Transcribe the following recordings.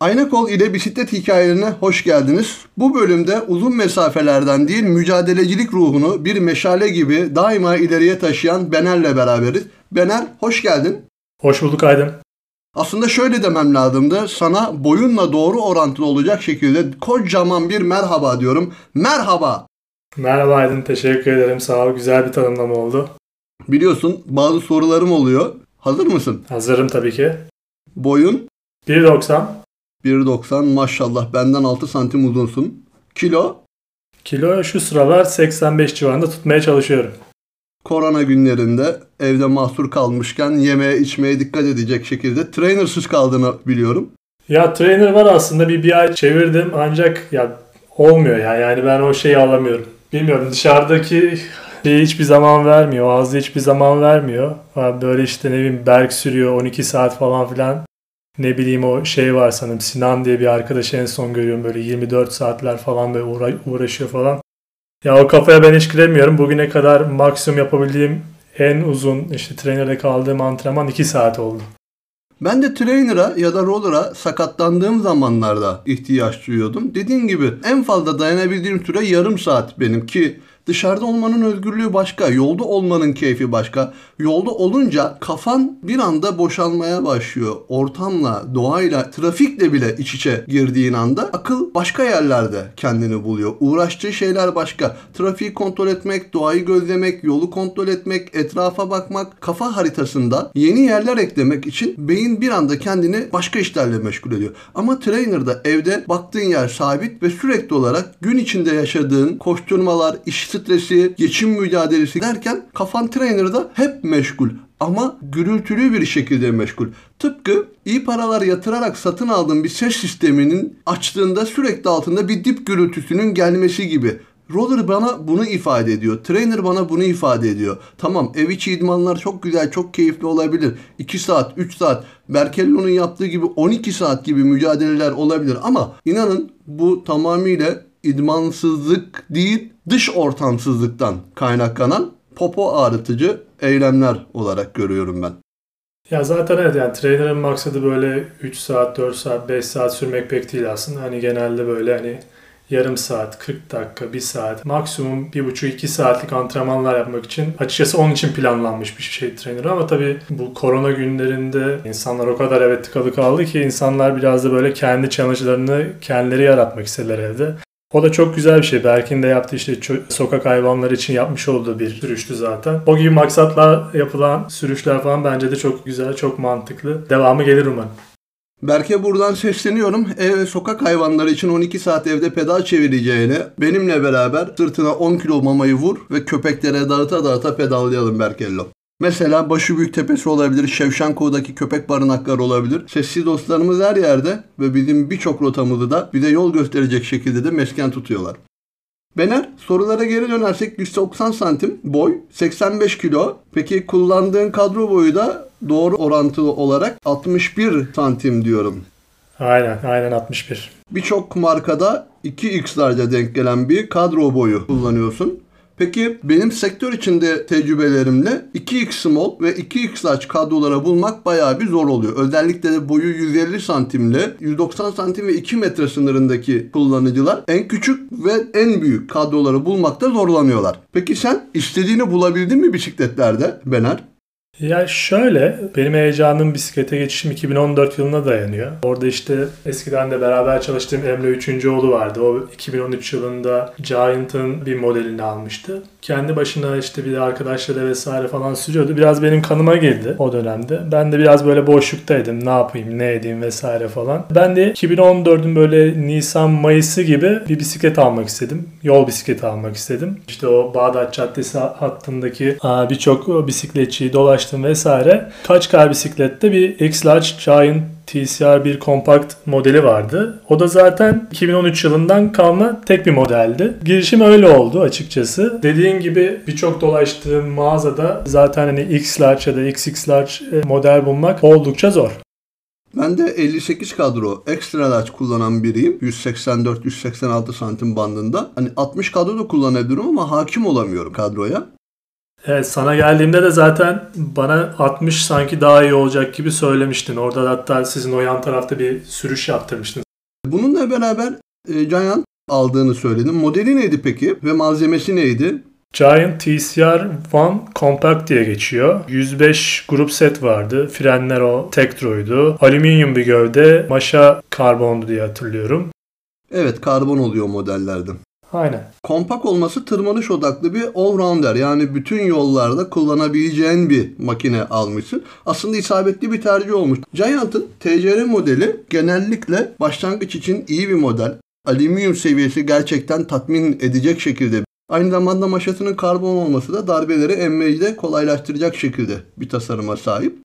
Aynakol ile bisiklet hikayelerine hoş geldiniz. Bu bölümde uzun mesafelerden değil mücadelecilik ruhunu bir meşale gibi daima ileriye taşıyan Bener'le beraberiz. Bener hoş geldin. Hoş bulduk Aydın. Aslında şöyle demem lazımdı. Sana boyunla doğru orantılı olacak şekilde kocaman bir merhaba diyorum. Merhaba. Merhaba Aydın. Teşekkür ederim. Sağ ol. Güzel bir tanımlama oldu. Biliyorsun bazı sorularım oluyor. Hazır mısın? Hazırım tabii ki. Boyun 1.90. 1.90 maşallah benden 6 santim uzunsun. Kilo Kilo şu sıralar 85 civarında tutmaya çalışıyorum. korona günlerinde evde mahsur kalmışken yemeğe içmeye dikkat edecek şekilde trainersız kaldığını biliyorum. Ya trainer var aslında bir, bir ay çevirdim ancak ya olmuyor ya. Yani ben o şeyi alamıyorum. Bilmiyorum dışarıdaki şey hiçbir zaman vermiyor. Ağzı hiçbir zaman vermiyor. Böyle işte ne bileyim Berk sürüyor 12 saat falan filan. Ne bileyim o şey var sanırım Sinan diye bir arkadaşı en son görüyorum böyle 24 saatler falan böyle uğra- uğraşıyor falan. Ya o kafaya ben hiç giremiyorum. Bugüne kadar maksimum yapabildiğim en uzun işte trainerde kaldığım antrenman 2 saat oldu. Ben de trainer'a ya da roller'a sakatlandığım zamanlarda ihtiyaç duyuyordum. Dediğim gibi en fazla dayanabildiğim süre yarım saat benim ki dışarıda olmanın özgürlüğü başka, yolda olmanın keyfi başka. Yolda olunca kafan bir anda boşalmaya başlıyor. Ortamla, doğayla, trafikle bile iç içe girdiğin anda akıl başka yerlerde kendini buluyor. Uğraştığı şeyler başka. Trafiği kontrol etmek, doğayı gözlemek, yolu kontrol etmek, etrafa bakmak, kafa haritasında yeni yerler eklemek için beyin bir anda kendini başka işlerle meşgul ediyor. Ama trainer'da evde baktığın yer sabit ve sürekli olarak gün içinde yaşadığın koşturmalar, iş stresi, geçim mücadelesi derken kafan trainer'da hep meşgul ama gürültülü bir şekilde meşgul. Tıpkı iyi paralar yatırarak satın aldığın bir ses sisteminin açtığında sürekli altında bir dip gürültüsünün gelmesi gibi. Roller bana bunu ifade ediyor. Trainer bana bunu ifade ediyor. Tamam ev içi idmanlar çok güzel, çok keyifli olabilir. 2 saat, 3 saat, Berkello'nun yaptığı gibi 12 saat gibi mücadeleler olabilir. Ama inanın bu tamamıyla idmansızlık değil, dış ortamsızlıktan kaynaklanan popo ağrıtıcı eylemler olarak görüyorum ben. Ya zaten evet yani trainer'ın maksadı böyle 3 saat, 4 saat, 5 saat sürmek pek değil aslında. Hani genelde böyle hani yarım saat, 40 dakika, 1 saat, maksimum 1,5-2 saatlik antrenmanlar yapmak için açıkçası onun için planlanmış bir şey trainer ama tabii bu korona günlerinde insanlar o kadar evet tıkalı kaldı ki insanlar biraz da böyle kendi challenge'larını kendileri yaratmak istediler evde. O da çok güzel bir şey. Berk'in de yaptığı işte sokak hayvanları için yapmış olduğu bir sürüştü zaten. O gibi maksatla yapılan sürüşler falan bence de çok güzel, çok mantıklı. Devamı gelir umarım. Berke buradan sesleniyorum. Ev sokak hayvanları için 12 saat evde pedal çevireceğine benimle beraber sırtına 10 kilo mamayı vur ve köpeklere dağıta dağıta pedallayalım Berkello. Mesela Başı Büyük Tepesi olabilir, Şevşenko'daki köpek barınakları olabilir. Sessiz dostlarımız her yerde ve bizim birçok rotamızı da bize yol gösterecek şekilde de mesken tutuyorlar. Bener, sorulara geri dönersek 190 santim boy, 85 kilo. Peki kullandığın kadro boyu da doğru orantılı olarak 61 santim diyorum. Aynen, aynen 61. Birçok markada 2x'larca denk gelen bir kadro boyu kullanıyorsun. Peki benim sektör içinde tecrübelerimle 2x small ve 2x large kadrolara bulmak bayağı bir zor oluyor. Özellikle de boyu 150 santimle 190 santim ve 2 metre sınırındaki kullanıcılar en küçük ve en büyük kadroları bulmakta zorlanıyorlar. Peki sen istediğini bulabildin mi bisikletlerde Bener? Ya şöyle, benim heyecanım bisiklete geçişim 2014 yılına dayanıyor. Orada işte eskiden de beraber çalıştığım Emre Üçüncüoğlu vardı. O 2013 yılında Giant'ın bir modelini almıştı. Kendi başına işte bir de arkadaşları vesaire falan sürüyordu. Biraz benim kanıma girdi o dönemde. Ben de biraz böyle boşluktaydım. Ne yapayım, ne edeyim vesaire falan. Ben de 2014'ün böyle Nisan Mayıs'ı gibi bir bisiklet almak istedim. Yol bisikleti almak istedim. İşte o Bağdat Caddesi hattındaki birçok bisikletçiyi dolaştım vesaire. Kaçkar bisiklette bir X-Large Giant TCR bir kompakt modeli vardı. O da zaten 2013 yılından kalma tek bir modeldi. Girişim öyle oldu açıkçası. Dediğin gibi birçok dolaştığım mağazada zaten hani X large ya da XX large e, model bulmak oldukça zor. Ben de 58 kadro extra large kullanan biriyim. 184-186 santim bandında. Hani 60 kadro da kullanabilirim ama hakim olamıyorum kadroya. Evet sana geldiğimde de zaten bana 60 sanki daha iyi olacak gibi söylemiştin. Orada da hatta sizin o yan tarafta bir sürüş yaptırmıştın. Bununla beraber e, Giant aldığını söyledin. Modeli neydi peki ve malzemesi neydi? Giant TCR One Compact diye geçiyor. 105 grup set vardı. Frenler o Tektro'ydu. Alüminyum bir gövde. Maşa karbondu diye hatırlıyorum. Evet karbon oluyor modellerde. Aynen. Kompak olması tırmanış odaklı bir all-rounder yani bütün yollarda kullanabileceğin bir makine almışsın. Aslında isabetli bir tercih olmuş. Giant'ın TCR modeli genellikle başlangıç için iyi bir model. Alüminyum seviyesi gerçekten tatmin edecek şekilde. Aynı zamanda maşasının karbon olması da darbeleri emmeyi de kolaylaştıracak şekilde bir tasarıma sahip.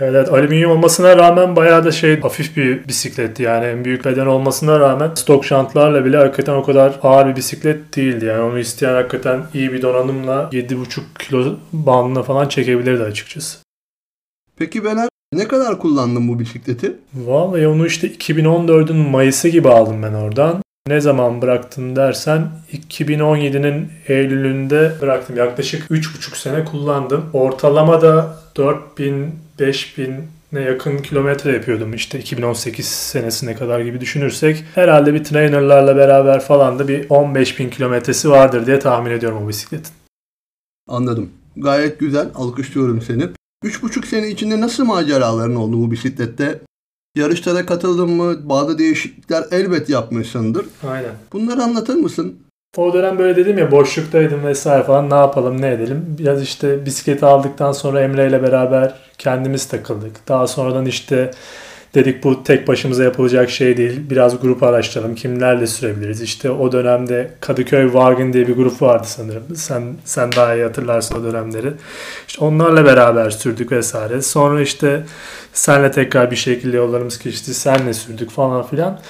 Evet, evet alüminyum olmasına rağmen bayağı da şey hafif bir bisikletti yani en büyük beden olmasına rağmen stok şantlarla bile hakikaten o kadar ağır bir bisiklet değildi yani onu isteyen hakikaten iyi bir donanımla 7,5 kilo bandına falan çekebilirdi açıkçası. Peki Bener ne kadar kullandın bu bisikleti? Vallahi onu işte 2014'ün Mayıs'ı gibi aldım ben oradan. Ne zaman bıraktın dersen 2017'nin Eylül'ünde bıraktım. Yaklaşık 3,5 sene kullandım. Ortalama da 4000 5000'e yakın kilometre yapıyordum işte 2018 senesine kadar gibi düşünürsek. Herhalde bir trainerlarla beraber falan da bir 15 bin kilometresi vardır diye tahmin ediyorum o bisikletin. Anladım. Gayet güzel. Alkışlıyorum seni. 3,5 sene içinde nasıl maceraların oldu bu bisiklette? Yarışlara katıldın mı? Bazı değişiklikler elbet yapmışsındır. Aynen. Bunları anlatır mısın? O dönem böyle dedim ya boşluktaydım vesaire falan ne yapalım ne edelim. Biraz işte bisikleti aldıktan sonra Emre ile beraber kendimiz takıldık. Daha sonradan işte dedik bu tek başımıza yapılacak şey değil. Biraz grup araştıralım. Kimlerle sürebiliriz? İşte o dönemde Kadıköy Wagon diye bir grup vardı sanırım. Sen sen daha iyi hatırlarsın o dönemleri. İşte onlarla beraber sürdük vesaire. Sonra işte senle tekrar bir şekilde yollarımız geçti. Senle sürdük falan filan.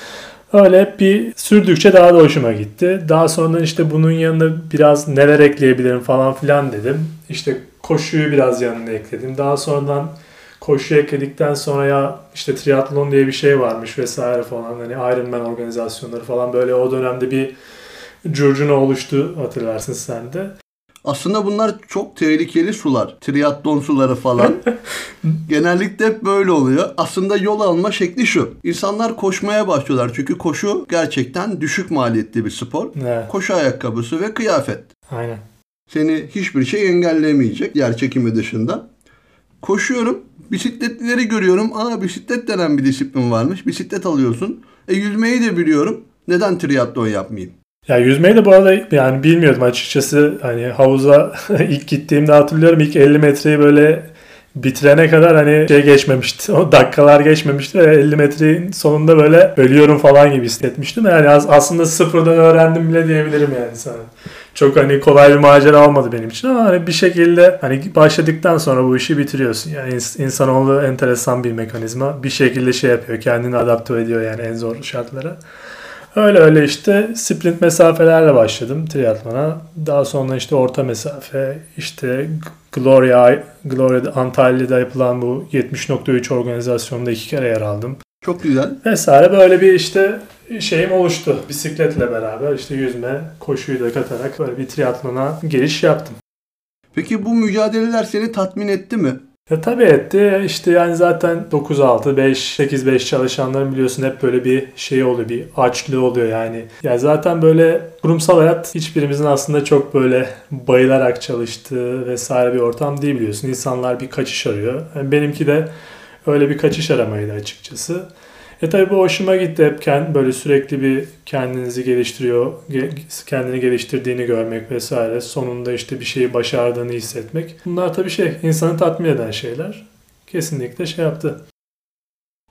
Öyle hep bir sürdükçe daha da hoşuma gitti. Daha sonra işte bunun yanına biraz neler ekleyebilirim falan filan dedim. İşte koşuyu biraz yanına ekledim. Daha sonradan koşu ekledikten sonra ya işte triatlon diye bir şey varmış vesaire falan. Hani Ironman organizasyonları falan böyle o dönemde bir curcuna oluştu hatırlarsın sen de. Aslında bunlar çok tehlikeli sular. Triatlon suları falan. Genellikle hep böyle oluyor. Aslında yol alma şekli şu. İnsanlar koşmaya başlıyorlar. Çünkü koşu gerçekten düşük maliyetli bir spor. Evet. Koşu ayakkabısı ve kıyafet. Aynen. Seni hiçbir şey engellemeyecek yer çekimi dışında. Koşuyorum. Bisikletlileri görüyorum. Aa bisiklet denen bir disiplin varmış. Bisiklet alıyorsun. E yüzmeyi de biliyorum. Neden triatlon yapmayayım? Ya yüzmeyi de bu arada yani bilmiyordum açıkçası. Hani havuza ilk gittiğimde hatırlıyorum ilk 50 metreyi böyle bitirene kadar hani şey geçmemişti. O dakikalar geçmemişti ve 50 metrenin sonunda böyle ölüyorum falan gibi hissetmiştim. Yani aslında sıfırdan öğrendim bile diyebilirim yani sana. Çok hani kolay bir macera olmadı benim için ama hani bir şekilde hani başladıktan sonra bu işi bitiriyorsun. Yani insanoğlu enteresan bir mekanizma. Bir şekilde şey yapıyor. Kendini adapte ediyor yani en zor şartlara. Öyle öyle işte sprint mesafelerle başladım triatlona. Daha sonra işte orta mesafe, işte Gloria, Gloria Antalya'da yapılan bu 70.3 organizasyonunda iki kere yer aldım. Çok güzel. Vesaire böyle bir işte şeyim oluştu. Bisikletle beraber işte yüzme, koşuyu da katarak böyle bir triatlona giriş yaptım. Peki bu mücadeleler seni tatmin etti mi? Ya tabii etti. İşte yani zaten 9-6, 5, 8-5 çalışanların biliyorsun hep böyle bir şey oluyor. Bir açlığı oluyor yani. Ya zaten böyle kurumsal hayat hiçbirimizin aslında çok böyle bayılarak çalıştığı vesaire bir ortam değil biliyorsun. İnsanlar bir kaçış arıyor. Yani benimki de öyle bir kaçış aramaydı açıkçası. E tabi bu hoşuma gitti hep böyle sürekli bir kendinizi geliştiriyor, kendini geliştirdiğini görmek vesaire. Sonunda işte bir şeyi başardığını hissetmek. Bunlar tabi şey insanı tatmin eden şeyler. Kesinlikle şey yaptı.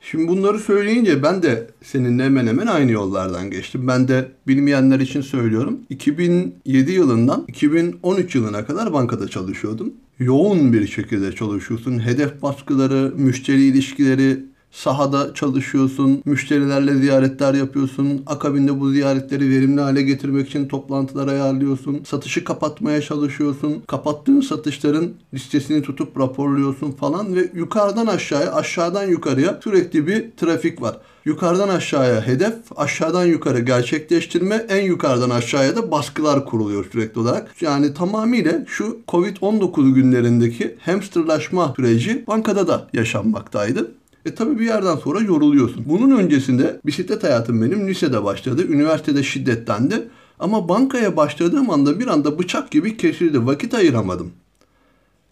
Şimdi bunları söyleyince ben de seninle hemen hemen aynı yollardan geçtim. Ben de bilmeyenler için söylüyorum. 2007 yılından 2013 yılına kadar bankada çalışıyordum. Yoğun bir şekilde çalışıyorsun. Hedef baskıları, müşteri ilişkileri, Sahada çalışıyorsun, müşterilerle ziyaretler yapıyorsun. Akabinde bu ziyaretleri verimli hale getirmek için toplantılar ayarlıyorsun. Satışı kapatmaya çalışıyorsun. Kapattığın satışların listesini tutup raporluyorsun falan ve yukarıdan aşağıya, aşağıdan yukarıya sürekli bir trafik var. Yukarıdan aşağıya hedef, aşağıdan yukarı gerçekleştirme, en yukarıdan aşağıya da baskılar kuruluyor sürekli olarak. Yani tamamıyla şu Covid-19 günlerindeki hamsterlaşma süreci bankada da yaşanmaktaydı. E tabi bir yerden sonra yoruluyorsun. Bunun öncesinde bisiklet hayatım benim lisede başladı. Üniversitede şiddetlendi. Ama bankaya başladığım anda bir anda bıçak gibi kesildi. Vakit ayıramadım.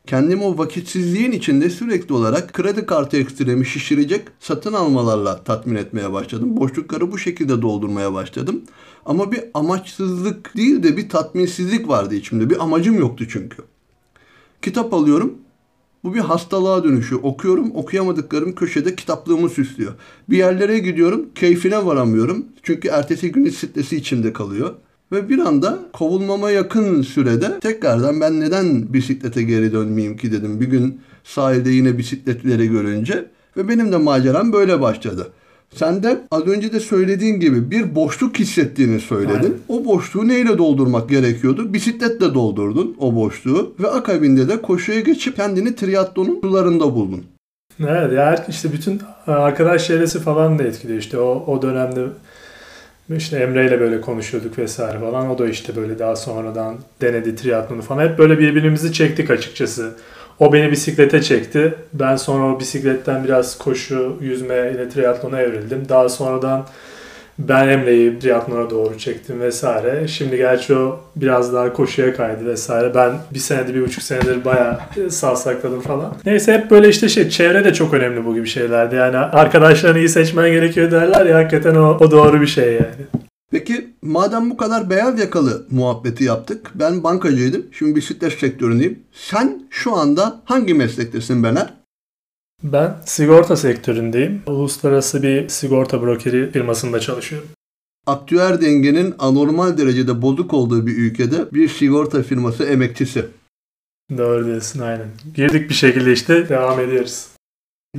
Kendimi o vakitsizliğin içinde sürekli olarak kredi kartı ekstremi şişirecek satın almalarla tatmin etmeye başladım. Boşlukları bu şekilde doldurmaya başladım. Ama bir amaçsızlık değil de bir tatminsizlik vardı içimde. Bir amacım yoktu çünkü. Kitap alıyorum. Bu bir hastalığa dönüşüyor. Okuyorum, okuyamadıklarım köşede kitaplığımı süslüyor. Bir yerlere gidiyorum, keyfine varamıyorum. Çünkü ertesi gün stresi içimde kalıyor. Ve bir anda kovulmama yakın sürede tekrardan ben neden bisiklete geri dönmeyeyim ki dedim. Bir gün sahilde yine bisikletleri görünce ve benim de maceram böyle başladı. Sen de az önce de söylediğin gibi bir boşluk hissettiğini söyledin. Aynen. O boşluğu neyle doldurmak gerekiyordu? Bisikletle doldurdun o boşluğu ve akabinde de koşuya geçip kendini triatlonun sularında buldun. Evet ya işte bütün arkadaş çevresi falan da etkiliyor işte o, o dönemde işte Emre ile böyle konuşuyorduk vesaire falan. O da işte böyle daha sonradan denedi triatlonu falan. Hep böyle birbirimizi çektik açıkçası. O beni bisiklete çekti. Ben sonra o bisikletten biraz koşu, yüzme ile triatlona evrildim. Daha sonradan ben Emre'yi triatlona doğru çektim vesaire. Şimdi gerçi o biraz daha koşuya kaydı vesaire. Ben bir senedir, bir buçuk senedir bayağı savsakladım falan. Neyse hep böyle işte şey, çevre de çok önemli bu gibi şeylerde. Yani arkadaşlarını iyi seçmen gerekiyor derler ya hakikaten o, o doğru bir şey yani. Peki madem bu kadar beyaz yakalı muhabbeti yaptık. Ben bankacıydım. Şimdi bisiklet sektöründeyim. Sen şu anda hangi meslektesin Bener? Ben sigorta sektöründeyim. Uluslararası bir sigorta brokeri firmasında çalışıyorum. Aktüer dengenin anormal derecede bozuk olduğu bir ülkede bir sigorta firması emekçisi. Doğru diyorsun aynen. Girdik bir şekilde işte devam ediyoruz.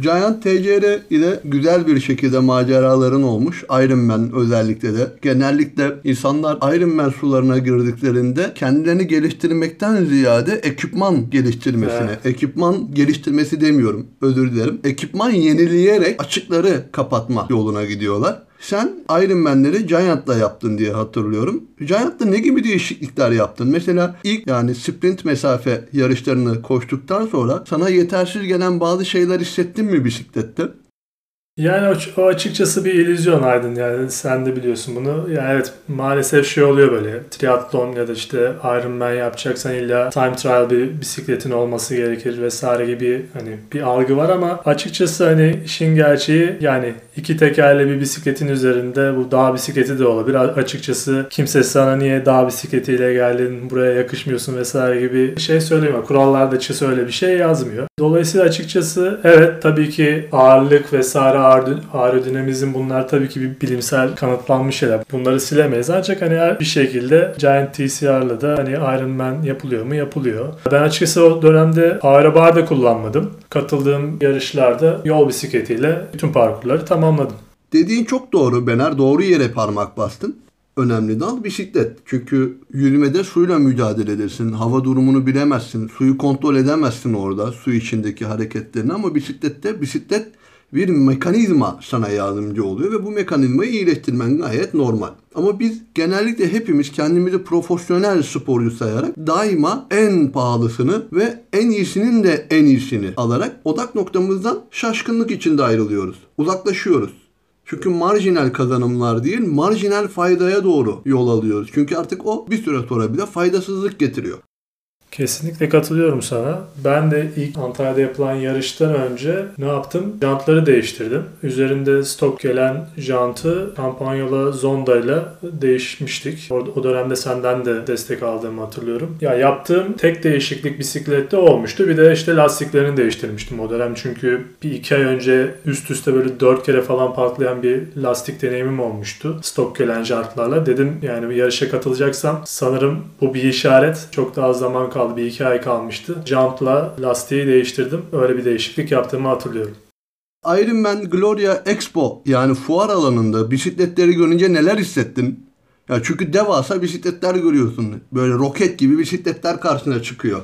Giant TCR ile güzel bir şekilde maceraların olmuş. Iron Man özellikle de. Genellikle insanlar Iron Man sularına girdiklerinde kendilerini geliştirmekten ziyade ekipman geliştirmesine, Evet. ekipman geliştirmesi demiyorum özür dilerim. Ekipman yenileyerek açıkları kapatma yoluna gidiyorlar. Sen Iron Man'leri Giant'la yaptın diye hatırlıyorum. Giant'ta ne gibi değişiklikler yaptın? Mesela ilk yani sprint mesafe yarışlarını koştuktan sonra sana yetersiz gelen bazı şeyler hissettin mi bisiklette? Yani o, açıkçası bir illüzyon Aydın yani sen de biliyorsun bunu. Yani evet maalesef şey oluyor böyle triatlon ya da işte Ironman yapacaksan illa time trial bir bisikletin olması gerekir vesaire gibi hani bir algı var ama açıkçası hani işin gerçeği yani iki tekerli bir bisikletin üzerinde bu dağ bisikleti de olabilir. Açıkçası kimse sana niye dağ bisikletiyle geldin buraya yakışmıyorsun vesaire gibi şey söylemiyor. Kurallarda açıkçası öyle bir şey yazmıyor. Dolayısıyla açıkçası evet tabii ki ağırlık vesaire aerodinamizm bunlar tabii ki bir bilimsel kanıtlanmış şeyler. Bunları silemeyiz ancak hani bir şekilde Giant TCR'la da hani Ironman yapılıyor mu? Yapılıyor. Ben açıkçası o dönemde aerobar da kullanmadım. Katıldığım yarışlarda yol bisikletiyle bütün parkurları tamamladım. Dediğin çok doğru Bener. Doğru yere parmak bastın. Önemli dal bisiklet. Çünkü yürümede suyla mücadele edersin. Hava durumunu bilemezsin. Suyu kontrol edemezsin orada. Su içindeki hareketlerini ama bisiklette bisiklet bir mekanizma sana yardımcı oluyor ve bu mekanizmayı iyileştirmen gayet normal. Ama biz genellikle hepimiz kendimizi profesyonel sporcu sayarak daima en pahalısını ve en iyisinin de en iyisini alarak odak noktamızdan şaşkınlık içinde ayrılıyoruz. Uzaklaşıyoruz. Çünkü marjinal kazanımlar değil, marjinal faydaya doğru yol alıyoruz. Çünkü artık o bir süre sonra bile faydasızlık getiriyor. Kesinlikle katılıyorum sana. Ben de ilk Antalya'da yapılan yarıştan önce ne yaptım? Jantları değiştirdim. Üzerinde stok gelen jantı kampanyalı Zonda'yla değişmiştik. O dönemde senden de destek aldığımı hatırlıyorum. Ya yaptığım tek değişiklik bisiklette olmuştu. Bir de işte lastiklerini değiştirmiştim o dönem. Çünkü bir iki ay önce üst üste böyle dört kere falan patlayan bir lastik deneyimim olmuştu. Stok gelen jantlarla. Dedim yani yarışa katılacaksam sanırım bu bir işaret. Çok daha zaman kaldı. Bir iki ay kalmıştı. Jantla lastiği değiştirdim. Öyle bir değişiklik yaptığımı hatırlıyorum. Ironman Gloria Expo yani fuar alanında bisikletleri görünce neler hissettin? Ya çünkü devasa bisikletler görüyorsun. Böyle roket gibi bisikletler karşına çıkıyor.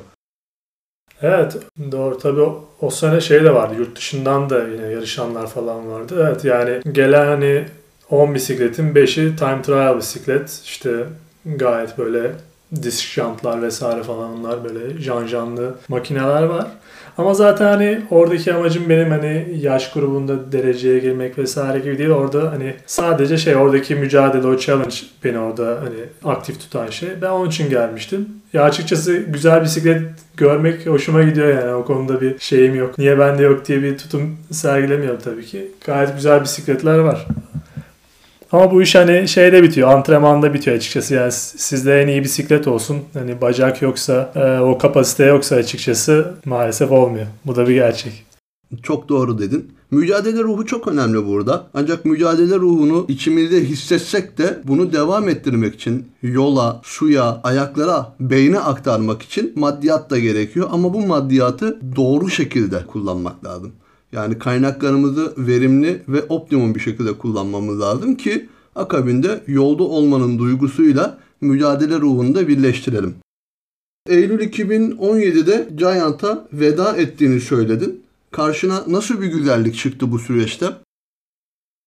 Evet doğru tabii o, o sene şey de vardı yurt dışından da yine yarışanlar falan vardı. Evet yani gelen hani 10 bisikletin 5'i time trial bisiklet işte gayet böyle disk jantlar vesaire falan onlar böyle janjanlı makineler var. Ama zaten hani oradaki amacım benim hani yaş grubunda dereceye girmek vesaire gibi değil. Orada hani sadece şey oradaki mücadele o challenge beni orada hani aktif tutan şey. Ben onun için gelmiştim. Ya açıkçası güzel bisiklet görmek hoşuma gidiyor yani o konuda bir şeyim yok. Niye bende yok diye bir tutum sergilemiyorum tabii ki. Gayet güzel bisikletler var. Ama bu iş hani şeyde bitiyor, antrenmanda bitiyor açıkçası. Yani sizde en iyi bisiklet olsun. Hani bacak yoksa, e, o kapasite yoksa açıkçası maalesef olmuyor. Bu da bir gerçek. Çok doğru dedin. Mücadele ruhu çok önemli burada. Ancak mücadele ruhunu içimizde hissetsek de bunu devam ettirmek için yola, suya, ayaklara, beyne aktarmak için maddiyat da gerekiyor. Ama bu maddiyatı doğru şekilde kullanmak lazım. Yani kaynaklarımızı verimli ve optimum bir şekilde kullanmamız lazım ki akabinde yolda olmanın duygusuyla mücadele ruhunu da birleştirelim. Eylül 2017'de Giant'a veda ettiğini söyledin. Karşına nasıl bir güzellik çıktı bu süreçte?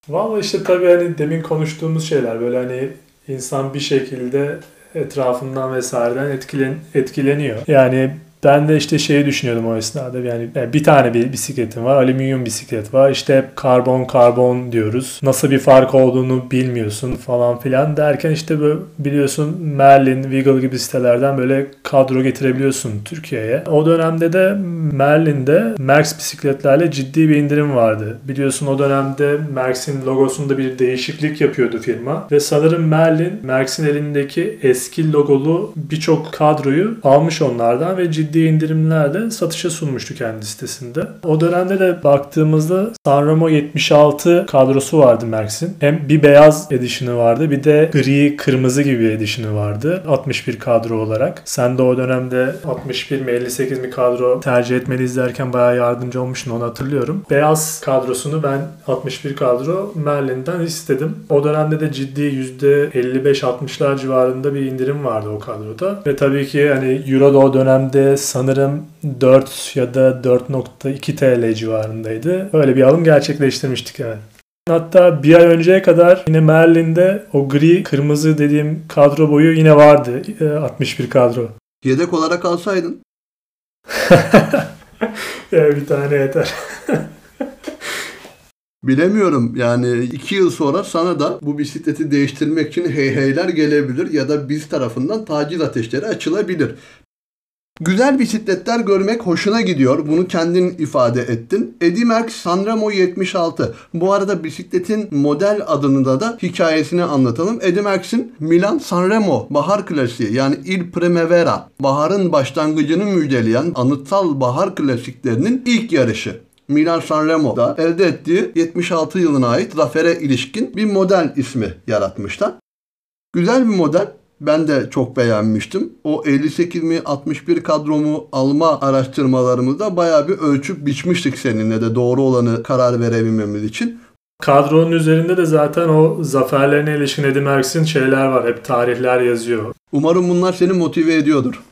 Valla işte tabii hani demin konuştuğumuz şeyler böyle hani insan bir şekilde etrafından vesaireden etkilen, etkileniyor. Yani ben de işte şeyi düşünüyordum o esnada yani bir tane bir bisikletim var alüminyum bisiklet var işte hep karbon karbon diyoruz nasıl bir fark olduğunu bilmiyorsun falan filan derken işte biliyorsun Merlin, Wiggle gibi sitelerden böyle kadro getirebiliyorsun Türkiye'ye. O dönemde de Merlin'de Merx bisikletlerle ciddi bir indirim vardı. Biliyorsun o dönemde Merx'in logosunda bir değişiklik yapıyordu firma ve sanırım Merlin Merx'in elindeki eski logolu birçok kadroyu almış onlardan ve ciddi ciddi indirimlerle satışa sunmuştu kendi sitesinde. O dönemde de baktığımızda Sanremo 76 kadrosu vardı Merx'in. Hem bir beyaz edişini vardı bir de gri kırmızı gibi edişini vardı. 61 kadro olarak. Sen de o dönemde 61 mi 58 mi kadro tercih etmeni izlerken bayağı yardımcı olmuştun onu hatırlıyorum. Beyaz kadrosunu ben 61 kadro Merlin'den istedim. O dönemde de ciddi %55-60'lar civarında bir indirim vardı o kadroda. Ve tabii ki hani Euro da o dönemde sanırım 4 ya da 4.2 TL civarındaydı. Öyle bir alım gerçekleştirmiştik yani. Hatta bir ay önceye kadar yine Merlin'de o gri kırmızı dediğim kadro boyu yine vardı. 61 e, kadro. Yedek olarak alsaydın. ya bir tane yeter. Bilemiyorum yani iki yıl sonra sana da bu bisikleti değiştirmek için hey heyler gelebilir ya da biz tarafından taciz ateşleri açılabilir. Güzel bisikletler görmek hoşuna gidiyor. Bunu kendin ifade ettin. Eddie Merckx Sanremo 76. Bu arada bisikletin model adını da hikayesini anlatalım. Eddie Merckx'in Milan Sanremo bahar klasiği yani Il Primavera baharın başlangıcını müjdeleyen anıtsal bahar klasiklerinin ilk yarışı. Milan Sanremo'da elde ettiği 76 yılına ait zafere ilişkin bir model ismi yaratmışlar. Güzel bir model ben de çok beğenmiştim. O 58 mi 61 kadromu alma araştırmalarımızda bayağı bir ölçüp biçmiştik seninle de doğru olanı karar verebilmemiz için. Kadronun üzerinde de zaten o zaferlerine ilişkin Eddie Merckx'in şeyler var. Hep tarihler yazıyor. Umarım bunlar seni motive ediyordur.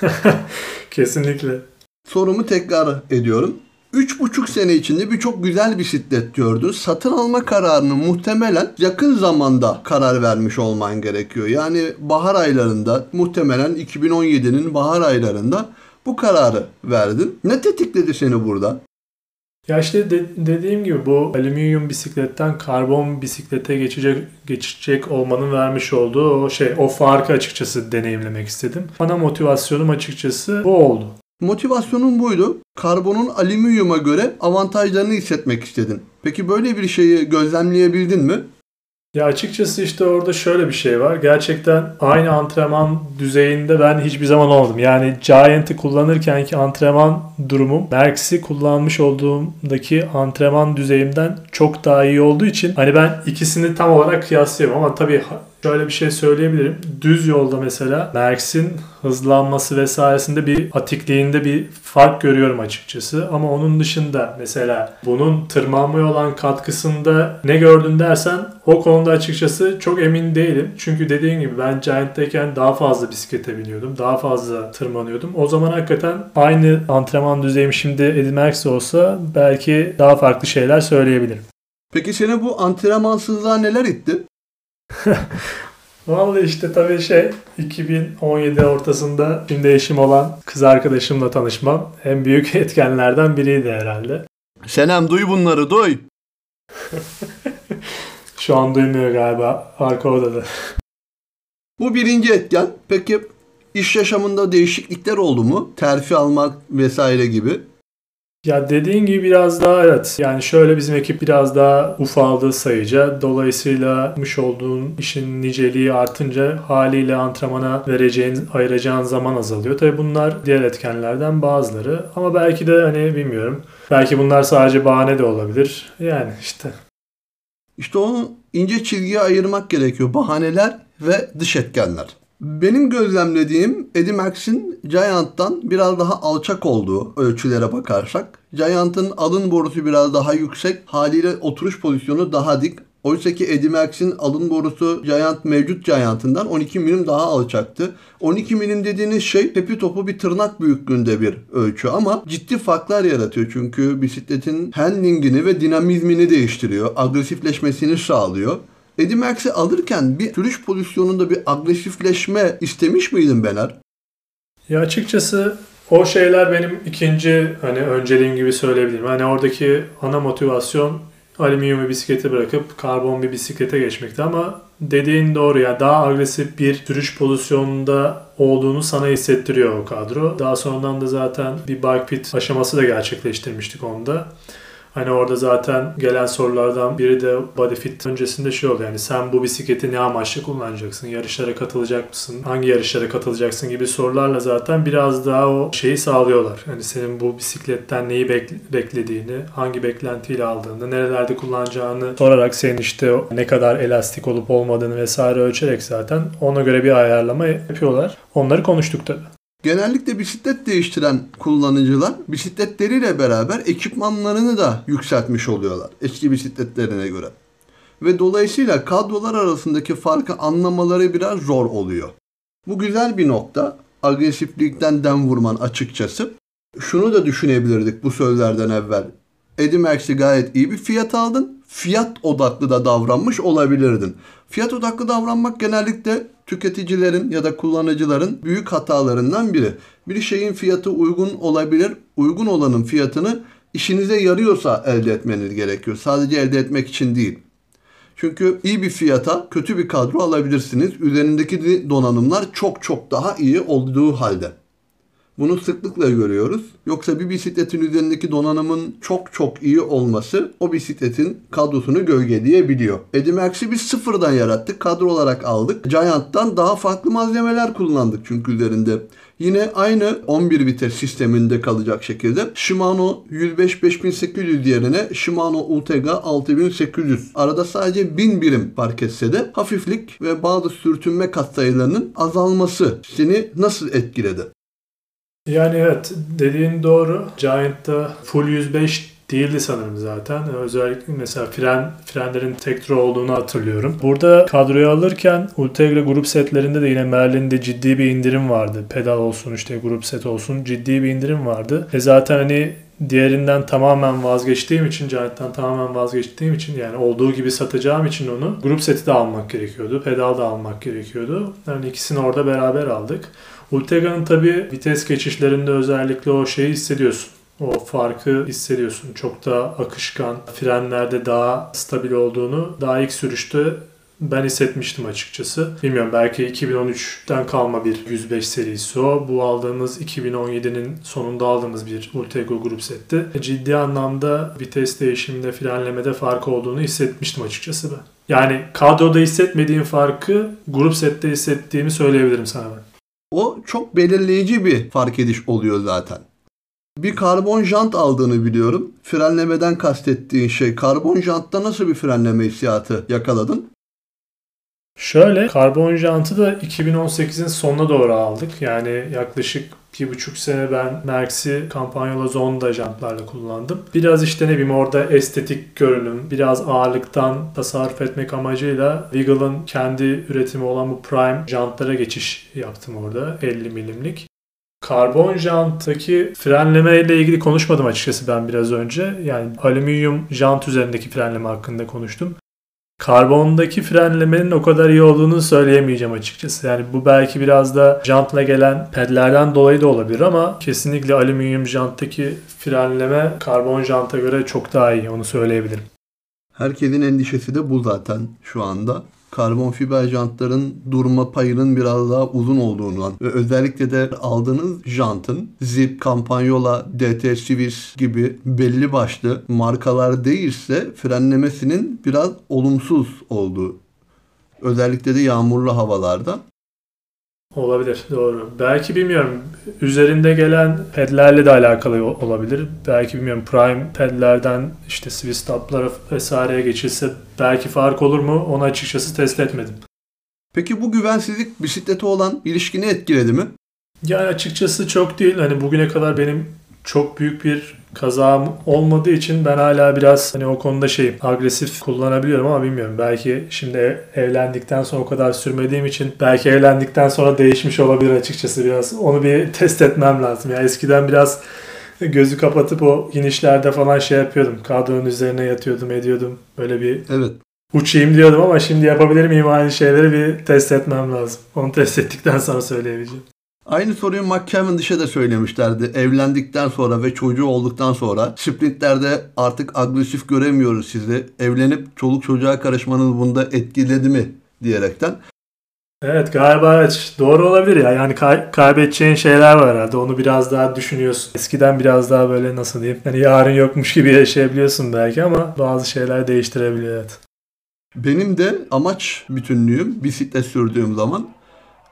Kesinlikle. Sorumu tekrar ediyorum. 3,5 sene içinde birçok güzel bisiklet gördün. Satın alma kararını muhtemelen yakın zamanda karar vermiş olman gerekiyor. Yani bahar aylarında muhtemelen 2017'nin bahar aylarında bu kararı verdin. Ne tetikledi seni burada? Ya işte de, dediğim gibi bu alüminyum bisikletten karbon bisiklete geçecek geçecek olmanın vermiş olduğu o şey o farkı açıkçası deneyimlemek istedim. Ana motivasyonum açıkçası bu oldu. Motivasyonun buydu. Karbonun alüminyuma göre avantajlarını hissetmek istedin. Peki böyle bir şeyi gözlemleyebildin mi? Ya açıkçası işte orada şöyle bir şey var. Gerçekten aynı antrenman düzeyinde ben hiçbir zaman olmadım. Yani Giant'ı kullanırken ki antrenman durumum Merx'i kullanmış olduğumdaki antrenman düzeyimden çok daha iyi olduğu için hani ben ikisini tam olarak kıyaslıyorum ama tabii Şöyle bir şey söyleyebilirim. Düz yolda mesela Merckx'in hızlanması vesairesinde bir atikliğinde bir fark görüyorum açıkçası. Ama onun dışında mesela bunun tırmanmaya olan katkısında ne gördün dersen o konuda açıkçası çok emin değilim. Çünkü dediğim gibi ben Giant'tayken daha fazla bisiklete biniyordum. Daha fazla tırmanıyordum. O zaman hakikaten aynı antrenman düzeyim şimdi Eddie Merckx olsa belki daha farklı şeyler söyleyebilirim. Peki seni bu antrenmansızlığa neler itti? Vallahi işte tabii şey 2017 ortasında şimdi eşim olan kız arkadaşımla tanışmam en büyük etkenlerden biriydi herhalde. Senem duy bunları duy. Şu an duymuyor galiba arka odada. Bu birinci etken. Peki iş yaşamında değişiklikler oldu mu? Terfi almak vesaire gibi. Ya dediğin gibi biraz daha evet. Yani şöyle bizim ekip biraz daha ufaldı sayıca. Dolayısıyla yapmış olduğun işin niceliği artınca haliyle antrenmana vereceğin, ayıracağın zaman azalıyor. Tabii bunlar diğer etkenlerden bazıları. Ama belki de hani bilmiyorum. Belki bunlar sadece bahane de olabilir. Yani işte. İşte onu ince çizgiye ayırmak gerekiyor. Bahaneler ve dış etkenler. Benim gözlemlediğim Eddie Merckx'in Giant'tan biraz daha alçak olduğu ölçülere bakarsak. Giant'ın alın borusu biraz daha yüksek. Haliyle oturuş pozisyonu daha dik. Oysa ki Eddie Merckx'in alın borusu Giant mevcut Giant'ından 12 milim daha alçaktı. 12 milim dediğiniz şey tepi topu bir tırnak büyüklüğünde bir ölçü ama ciddi farklar yaratıyor. Çünkü bisikletin handlingini ve dinamizmini değiştiriyor. Agresifleşmesini sağlıyor. Eddie Merckx'i alırken bir sürüş pozisyonunda bir agresifleşme istemiş miydin Bener? Ya açıkçası o şeyler benim ikinci hani önceliğim gibi söyleyebilirim. Hani oradaki ana motivasyon alüminyum bir bisikleti bırakıp karbon bir bisiklete geçmekti ama dediğin doğru ya daha agresif bir sürüş pozisyonunda olduğunu sana hissettiriyor o kadro. Daha sonradan da zaten bir bike pit aşaması da gerçekleştirmiştik onda. Hani orada zaten gelen sorulardan biri de body fit öncesinde şey oldu yani sen bu bisikleti ne amaçlı kullanacaksın? Yarışlara katılacak mısın? Hangi yarışlara katılacaksın gibi sorularla zaten biraz daha o şeyi sağlıyorlar. Hani senin bu bisikletten neyi bek- beklediğini, hangi beklentiyle aldığını, nerelerde kullanacağını sorarak senin işte ne kadar elastik olup olmadığını vesaire ölçerek zaten ona göre bir ayarlama yapıyorlar. Onları konuştuk tabii. Genellikle bisiklet değiştiren kullanıcılar bisikletleriyle beraber ekipmanlarını da yükseltmiş oluyorlar eski bisikletlerine göre. Ve dolayısıyla kadrolar arasındaki farkı anlamaları biraz zor oluyor. Bu güzel bir nokta. Agresiflikten dem vurman açıkçası. Şunu da düşünebilirdik bu sözlerden evvel. Eddie Merckx'i gayet iyi bir fiyat aldın. Fiyat odaklı da davranmış olabilirdin. Fiyat odaklı davranmak genellikle tüketicilerin ya da kullanıcıların büyük hatalarından biri. Bir şeyin fiyatı uygun olabilir. Uygun olanın fiyatını işinize yarıyorsa elde etmeniz gerekiyor. Sadece elde etmek için değil. Çünkü iyi bir fiyata kötü bir kadro alabilirsiniz. Üzerindeki donanımlar çok çok daha iyi olduğu halde. Bunu sıklıkla görüyoruz. Yoksa bir bisikletin üzerindeki donanımın çok çok iyi olması o bisikletin kadrosunu gölgeleyebiliyor. Eddie Merckx'i biz sıfırdan yarattık. Kadro olarak aldık. Giant'tan daha farklı malzemeler kullandık çünkü üzerinde. Yine aynı 11 vites sisteminde kalacak şekilde Shimano 105 5800 yerine Shimano Ultegra 6800. Arada sadece 1000 birim fark etse de hafiflik ve bazı sürtünme katsayılarının azalması seni nasıl etkiledi? Yani evet dediğin doğru. Giant'ta full 105 değildi sanırım zaten. Özellikle mesela fren frenlerin tekrar olduğunu hatırlıyorum. Burada kadroyu alırken Ultegra grup setlerinde de yine Merlin'de ciddi bir indirim vardı. Pedal olsun işte grup set olsun ciddi bir indirim vardı. E zaten hani diğerinden tamamen vazgeçtiğim için, Giant'tan tamamen vazgeçtiğim için yani olduğu gibi satacağım için onu grup seti de almak gerekiyordu. Pedal da almak gerekiyordu. Yani ikisini orada beraber aldık. Ultegra'nın tabi vites geçişlerinde özellikle o şeyi hissediyorsun. O farkı hissediyorsun. Çok daha akışkan, frenlerde daha stabil olduğunu daha ilk sürüşte ben hissetmiştim açıkçası. Bilmiyorum belki 2013'ten kalma bir 105 serisi o. Bu aldığımız 2017'nin sonunda aldığımız bir Ultegra grup setti. Ciddi anlamda vites değişiminde, frenlemede fark olduğunu hissetmiştim açıkçası ben. Yani kadroda hissetmediğim farkı grup sette hissettiğimi söyleyebilirim sana ben. O çok belirleyici bir fark ediş oluyor zaten. Bir karbon jant aldığını biliyorum. Frenlemeden kastettiğin şey karbon jantta nasıl bir frenleme hissiyatı yakaladın? Şöyle karbon jantı da 2018'in sonuna doğru aldık. Yani yaklaşık bir buçuk sene ben Merx'i kampanyalı Zonda jantlarla kullandım. Biraz işte ne bileyim orada estetik görünüm, biraz ağırlıktan tasarruf etmek amacıyla Wiggle'ın kendi üretimi olan bu Prime jantlara geçiş yaptım orada 50 milimlik. Karbon janttaki frenleme ile ilgili konuşmadım açıkçası ben biraz önce. Yani alüminyum jant üzerindeki frenleme hakkında konuştum. Karbondaki frenlemenin o kadar iyi olduğunu söyleyemeyeceğim açıkçası. Yani bu belki biraz da jantla gelen pedlerden dolayı da olabilir ama kesinlikle alüminyum janttaki frenleme karbon janta göre çok daha iyi onu söyleyebilirim. Herkesin endişesi de bu zaten şu anda karbon fiber jantların durma payının biraz daha uzun olduğundan ve özellikle de aldığınız jantın Zip, Campagnola, DT Swiss gibi belli başlı markalar değilse frenlemesinin biraz olumsuz olduğu. Özellikle de yağmurlu havalarda. Olabilir doğru. Belki bilmiyorum üzerinde gelen pedlerle de alakalı olabilir. Belki bilmiyorum prime pedlerden işte Swiss taplara vesaireye geçilse belki fark olur mu onu açıkçası test etmedim. Peki bu güvensizlik bisiklete olan ilişkini etkiledi mi? Yani açıkçası çok değil. Hani bugüne kadar benim çok büyük bir kazam olmadığı için ben hala biraz hani o konuda şey agresif kullanabiliyorum ama bilmiyorum. Belki şimdi evlendikten sonra o kadar sürmediğim için belki evlendikten sonra değişmiş olabilir açıkçası biraz. Onu bir test etmem lazım. Yani eskiden biraz gözü kapatıp o inişlerde falan şey yapıyordum. Kadronun üzerine yatıyordum, ediyordum. Böyle bir Evet. uçayım diyordum ama şimdi yapabilir miyim aynı şeyleri bir test etmem lazım. Onu test ettikten sonra söyleyebileceğim. Aynı soruyu McCavendish'e de söylemişlerdi. Evlendikten sonra ve çocuğu olduktan sonra sprintlerde artık agresif göremiyoruz sizi. Evlenip çoluk çocuğa karışmanız bunda etkiledi mi diyerekten. Evet galiba evet doğru olabilir ya. Yani kay- kaybedeceğin şeyler var herhalde. Onu biraz daha düşünüyorsun. Eskiden biraz daha böyle nasıl diyeyim. Hani yarın yokmuş gibi yaşayabiliyorsun belki ama bazı şeyler değiştirebiliyor evet. Benim de amaç bütünlüğüm bisiklet sürdüğüm zaman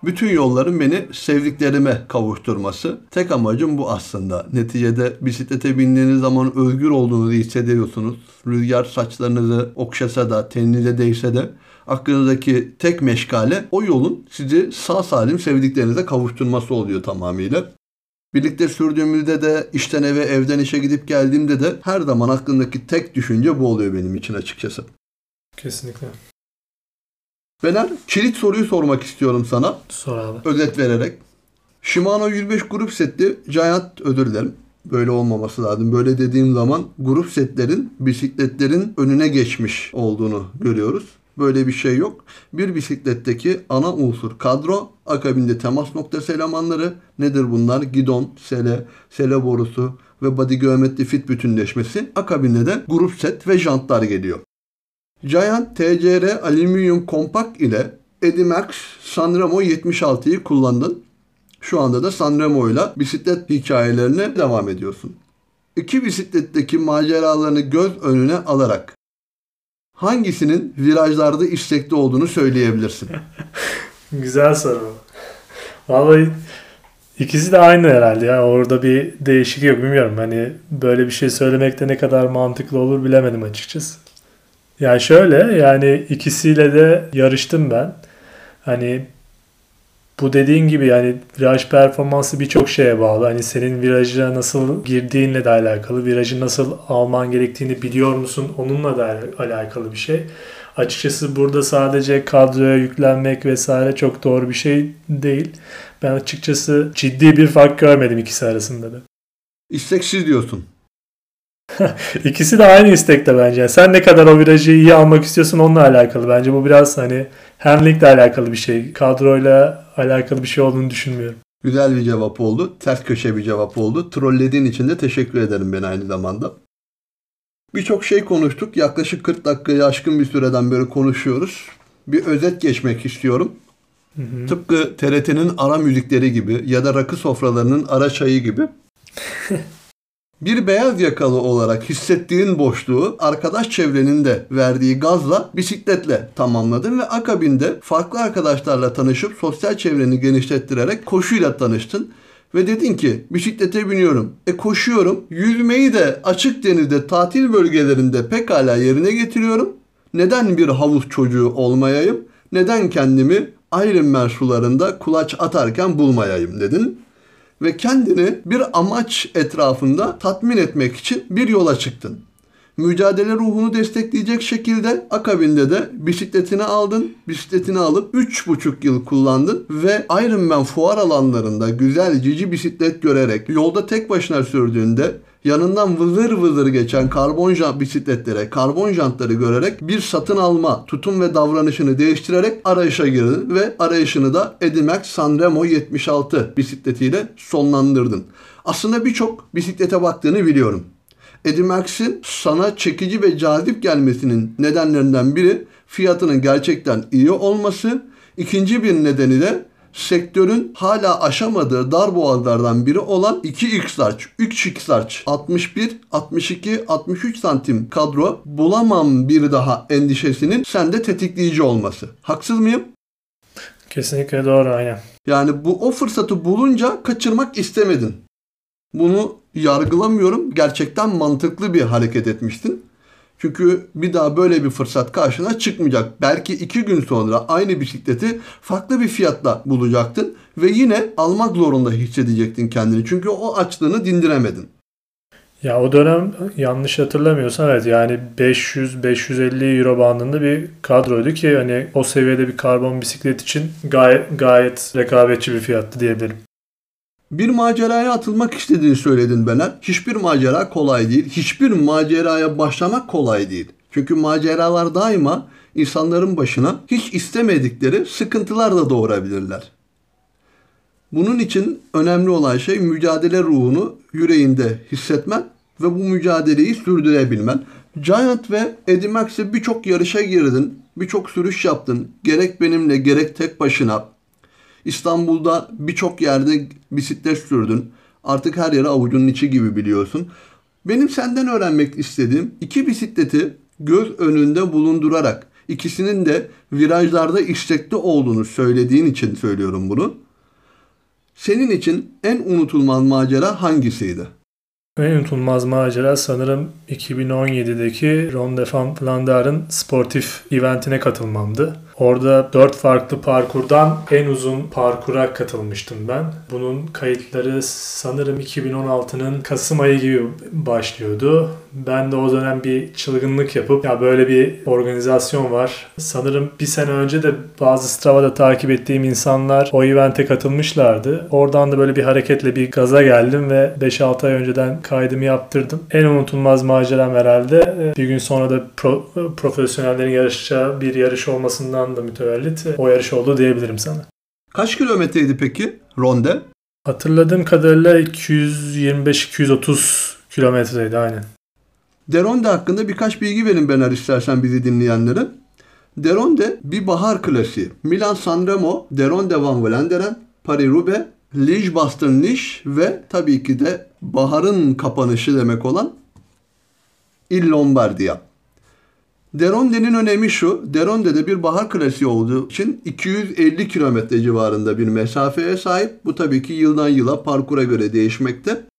bütün yolların beni sevdiklerime kavuşturması. Tek amacım bu aslında. Neticede bisiklete bindiğiniz zaman özgür olduğunuzu hissediyorsunuz. Rüzgar saçlarınızı okşasa da, teninize değse de aklınızdaki tek meşgale o yolun sizi sağ salim sevdiklerinize kavuşturması oluyor tamamıyla. Birlikte sürdüğümüzde de işten eve, evden işe gidip geldiğimde de her zaman aklımdaki tek düşünce bu oluyor benim için açıkçası. Kesinlikle. Bener, kilit soruyu sormak istiyorum sana. Sor abi. Özet vererek. Shimano 105 grup setli Giant özür dilerim. Böyle olmaması lazım. Böyle dediğim zaman grup setlerin bisikletlerin önüne geçmiş olduğunu görüyoruz. Böyle bir şey yok. Bir bisikletteki ana unsur kadro, akabinde temas noktası elemanları nedir bunlar? Gidon, sele, sele borusu ve body geometri fit bütünleşmesi. Akabinde de grup set ve jantlar geliyor. Giant TCR alüminyum kompakt ile Edimax Sanremo 76'yı kullandın. Şu anda da Sanremo ile bisiklet hikayelerine devam ediyorsun. İki bisikletteki maceralarını göz önüne alarak hangisinin virajlarda istekli olduğunu söyleyebilirsin? Güzel soru. Vallahi ikisi de aynı herhalde ya. Orada bir değişik yok bilmiyorum. Hani böyle bir şey söylemekte ne kadar mantıklı olur bilemedim açıkçası. Yani şöyle yani ikisiyle de yarıştım ben. Hani bu dediğin gibi yani viraj performansı birçok şeye bağlı. Hani senin viraja nasıl girdiğinle de alakalı, virajı nasıl alman gerektiğini biliyor musun onunla da alakalı bir şey. Açıkçası burada sadece kadroya yüklenmek vesaire çok doğru bir şey değil. Ben açıkçası ciddi bir fark görmedim ikisi arasında da. İsteksiz diyorsun. İkisi de aynı istekte bence. Sen ne kadar o virajı iyi almak istiyorsun onunla alakalı. Bence bu biraz hani handlingle alakalı bir şey. Kadroyla alakalı bir şey olduğunu düşünmüyorum. Güzel bir cevap oldu. Ters köşe bir cevap oldu. Trollediğin için de teşekkür ederim ben aynı zamanda. Birçok şey konuştuk. Yaklaşık 40 dakikayı aşkın bir süreden beri konuşuyoruz. Bir özet geçmek istiyorum. Hı hı. Tıpkı TRT'nin ara müzikleri gibi ya da rakı sofralarının ara çayı gibi. Bir beyaz yakalı olarak hissettiğin boşluğu arkadaş çevrenin de verdiği gazla bisikletle tamamladın ve akabinde farklı arkadaşlarla tanışıp sosyal çevreni genişlettirerek koşuyla tanıştın. Ve dedin ki bisiklete biniyorum. E koşuyorum. Yüzmeyi de açık denizde tatil bölgelerinde pekala yerine getiriyorum. Neden bir havuz çocuğu olmayayım? Neden kendimi Ironman sularında kulaç atarken bulmayayım dedin ve kendini bir amaç etrafında tatmin etmek için bir yola çıktın. Mücadele ruhunu destekleyecek şekilde akabinde de bisikletini aldın. Bisikletini alıp 3,5 yıl kullandın ve Ironman fuar alanlarında güzel cici bisiklet görerek yolda tek başına sürdüğünde yanından vızır vızır geçen karbon jant bisikletlere, karbon jantları görerek bir satın alma tutum ve davranışını değiştirerek arayışa girdin ve arayışını da Edimax Sanremo 76 bisikletiyle sonlandırdın. Aslında birçok bisiklete baktığını biliyorum. Edimax'in sana çekici ve cazip gelmesinin nedenlerinden biri fiyatının gerçekten iyi olması. İkinci bir nedeni de sektörün hala aşamadığı dar boğazlardan biri olan 2X large, 3X large, 61, 62, 63 santim kadro bulamam bir daha endişesinin sende tetikleyici olması. Haksız mıyım? Kesinlikle doğru aynen. Yani bu o fırsatı bulunca kaçırmak istemedin. Bunu yargılamıyorum. Gerçekten mantıklı bir hareket etmiştin. Çünkü bir daha böyle bir fırsat karşına çıkmayacak. Belki iki gün sonra aynı bisikleti farklı bir fiyatla bulacaktın ve yine almak zorunda hissedecektin kendini. Çünkü o açlığını dindiremedin. Ya o dönem yanlış hatırlamıyorsam evet yani 500-550 euro bandında bir kadroydu ki hani o seviyede bir karbon bisiklet için gayet, gayet rekabetçi bir fiyattı diyebilirim. Bir maceraya atılmak istediğini söyledin Bener. Hiçbir macera kolay değil. Hiçbir maceraya başlamak kolay değil. Çünkü maceralar daima insanların başına hiç istemedikleri sıkıntılar da doğurabilirler. Bunun için önemli olan şey mücadele ruhunu yüreğinde hissetmen ve bu mücadeleyi sürdürebilmen. Giant ve Eddie Max'e birçok yarışa girdin, birçok sürüş yaptın. Gerek benimle gerek tek başına. İstanbul'da birçok yerde bisiklet sürdün. Artık her yere avucunun içi gibi biliyorsun. Benim senden öğrenmek istediğim iki bisikleti göz önünde bulundurarak ikisinin de virajlarda istekli olduğunu söylediğin için söylüyorum bunu. Senin için en unutulmaz macera hangisiydi? En unutulmaz macera sanırım 2017'deki Ronde van Vlaanderen'in sportif eventine katılmamdı. Orada dört farklı parkurdan en uzun parkura katılmıştım ben. Bunun kayıtları sanırım 2016'nın Kasım ayı gibi başlıyordu. Ben de o dönem bir çılgınlık yapıp ya böyle bir organizasyon var. Sanırım bir sene önce de bazı Strava'da takip ettiğim insanlar o evente katılmışlardı. Oradan da böyle bir hareketle bir gaza geldim ve 5-6 ay önceden kaydımı yaptırdım. En unutulmaz maceram herhalde. Bir gün sonra da pro, profesyonellerin yarışacağı bir yarış olmasından da mütevellit o yarış oldu diyebilirim sana. Kaç kilometreydi peki ronde? Hatırladığım kadarıyla 225-230 kilometreydi aynen. Deronde hakkında birkaç bilgi verin Bener istersen bizi dinleyenlere. Deronde bir bahar klasiği. Milan Sanremo, Deronde Van Vlaanderen, Paris-Roubaix, Liège-Bastogne-Liège ve tabii ki de baharın kapanışı demek olan Il Lombardia. Deronde'nin önemi şu. Deronde'de bir bahar klasiği olduğu için 250 kilometre civarında bir mesafeye sahip. Bu tabii ki yıldan yıla parkura göre değişmekte.